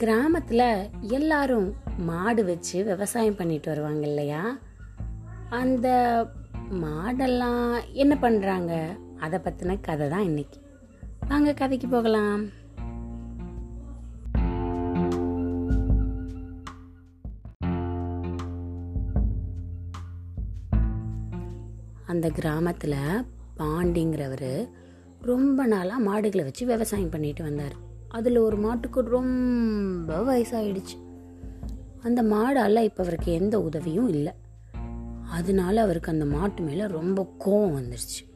கிராமத்தில் எல்லாரும் மாடு வச்சு விவசாயம் பண்ணிட்டு வருவாங்க இல்லையா? அந்த மாடெல்லாம் என்ன பண்ணுறாங்க அதை பற்றின கதை தான் இன்னைக்கு. வாங்க கதைக்கு போகலாம். அந்த கிராமத்தில் பாண்டிங்கிறவர் ரொம்ப நாளாக மாடுகளை வச்சு விவசாயம் பண்ணிட்டு வந்தார். அதில் ஒரு மாட்டுக்கு ரொம்ப வயசாயிடுச்சு. அந்த மாடால் இப்போ அவருக்கு எந்த உதவியும் இல்லை. அதனால அவருக்கு அந்த மாட்டு மேலே ரொம்ப கோவம் வந்துருச்சு.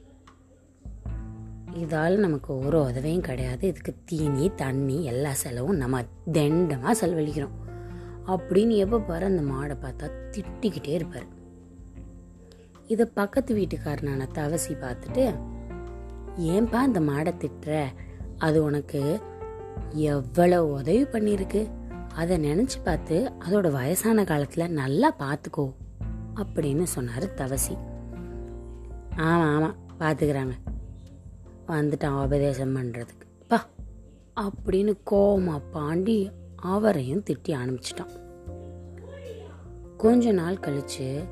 இதால் நமக்கு ஒரு உதவியும் கிடையாது. இதுக்கு தீனி தண்ணி எல்லா செலவும் நம்ம தண்டமாக செலவழிக்கிறோம். அப்படின்னு எப்போ பாரு அந்த மாடை பார்த்தா திட்டிக்கிட்டே இருப்பார். இதை பக்கத்து வீட்டுக்காரனான தவசி பார்த்துட்டு ஏன்பா அந்த மாடை திட்டுற? அது உனக்கு எவ்வளவு உதவி பண்ணியிருக்கு? அதை நினச்சி பார்த்து அதோட வயசான காலத்தில் நல்லா பார்த்துக்கோ அப்படின்னு சொன்னார் தவசி. ஆமாம் ஆமாம் பார்த்துக்கிறாங்க. வந்துட்டான் உபதேசம் பண்ணுறதுக்கு பா அப்படின்னு கோமா பாண்டி அவரையும் திட்டி ஆரம்பிச்சிட்டான். கொஞ்ச நாள் கழிச்சு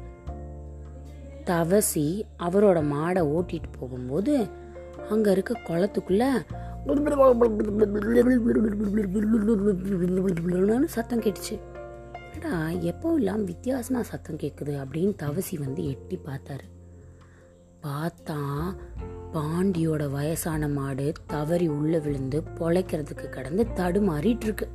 தவசி அவரோட மாடை ஓட்டிட்டு போகும்போது அங்க இருக்க குளத்துக்குள்ள சத்தம் கேட்டுச்சு. என்னடா எப்போ இல்லாம சத்தம் கேட்குது அப்படின்னு தவசி வந்து எட்டி பார்த்தாரு. பார்த்தா பாண்டியோட வயசான மாடு தவறி உள்ள விழுந்து பொழைக்கிறதுக்கு கடந்து தடுமாறிட்டு இருக்கு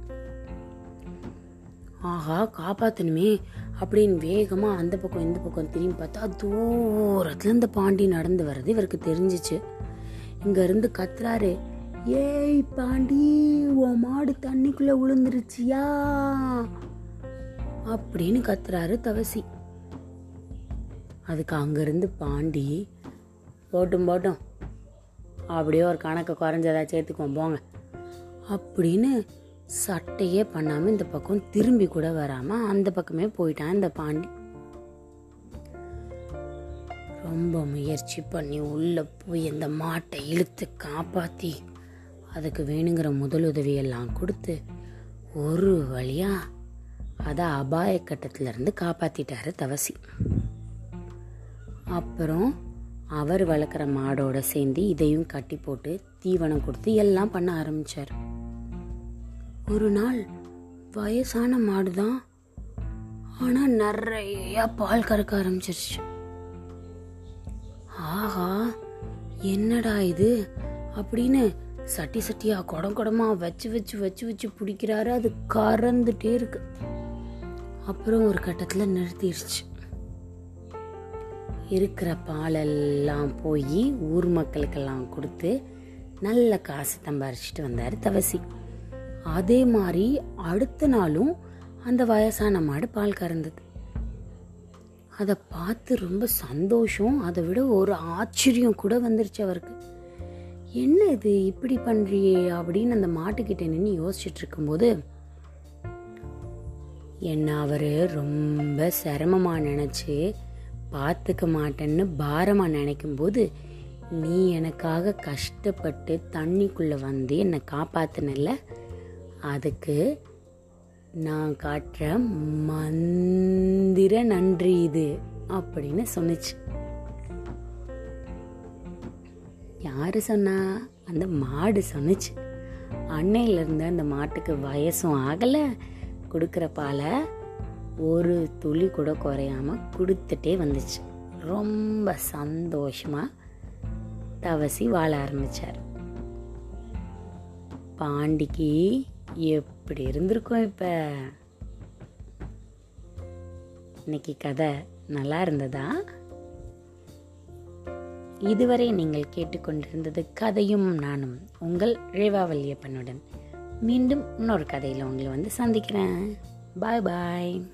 ஆஹா காப்பாத்தணுமே அப்படின்னு வேகமா அந்த பக்கம் இந்த பக்கம் திரும்பி பார்த்தா தூரத்துல இந்த பாண்டி நடந்து வர்றது இவருக்கு தெரிஞ்சிச்சு. இங்க இருந்து கத்துறாரு. ஏய் பாண்டி உன் மாடு தண்ணிக்குள்ள விழுந்துருச்சியா அப்படின்னு கத்துறாரு தவசி. அதுக்கு அங்கிருந்து பாண்டி போட்டும் போட்டும். அப்படியே ஒரு கணக்கு குறைஞ்சதா சேர்த்துக்குவோம் போங்க. அப்படின்னு சட்டையே பண்ணாம இந்த பக்கம் திரும்பி கூட வராம அந்த பக்கமே போயிட்டான் இந்த பாண்டி. ரொம்ப முயற்சி பண்ணி உள்ள போய் இந்த மாட்டை இழுத்து காப்பாத்தி. அதுக்கு வேணுங்கிற முதலுதவியெல்லாம் கொடுத்து ஒரு வழியாக அதை அபாய கட்டத்துல இருந்து தவசி. அப்புறம் அவர் வளர்க்குற மாடோட சேர்ந்து இதையும் கட்டி போட்டு தீவனம் கொடுத்து எல்லாம் பண்ண ஆரம்பித்தார் ஒரு நாள் வயசான மாடு தான் ஆனால் நிறைய பால் கறக்க ஆரம்பிச்சிருச்சு. ஆஹா என்னடா இது? அப்படின்னு சட்டி சட்டியாக குடம் குடமாக வச்சு வச்சு வச்சு வச்சு பிடிக்கிறாரு. அது கறந்துட்டே இருக்கு. அப்புறம் ஒரு கட்டத்தில் நிறுத்திடுச்சு இருக்கிற பாலெல்லாம் போய் ஊர் மக்களுக்கெல்லாம் கொடுத்து நல்ல காசு சம்பாரிச்சிட்டு வந்தார் தவசி. அதே மாதிரி அடுத்த நாளும் அந்த வயசான மாடு பால் கறந்தது. அதை பார்த்து ரொம்ப சந்தோஷம். அதை விட ஒரு ஆச்சரியம் கூட வந்துருச்சு அவருக்கு. என்ன இது இப்படி பண்றியே அப்படின்னு அந்த மாட்டுக்கிட்ட நின்று யோசிச்சுட்டு இருக்கும்போது என்ன அவரு ரொம்ப சிரமமா நினைச்சு பார்த்துக்க மாட்டேன்னு பாரமா நினைக்கும் போது நீ எனக்காக கஷ்டப்பட்டு தண்ணிக்குள்ள வந்து என்னை காப்பாத்தினல அதுக்கு நான் காட்டுற மந்திர நன்றி இது அப்படின்னு சொன்னிச்சு. யார் சொன்னா? அந்த மாடு சொன்னுச்சு. அன்னையிலிருந்து அந்த மாட்டுக்கு வயசும் ஆகலை. கொடுக்குற பாலை ஒரு துளி கூட குறையாம கொடுத்துட்டே வந்துச்சு. ரொம்ப சந்தோஷமாக தவசி வாழ ஆரம்பிச்சார். பாண்டிக்கு எப்படி இருந்திருக்கும் இப்போ? இன்னைக்கு கதை நல்லா இருந்ததா? இதுவரை நீங்கள் கேட்டுக்கொண்டிருந்தது கதையும் நானும் உங்கள் ரேவாவல்லியப்பனுடன் மீண்டும் இன்னொரு கதையில் உங்களை வந்து சந்திக்கிறேன். பாய் பாய்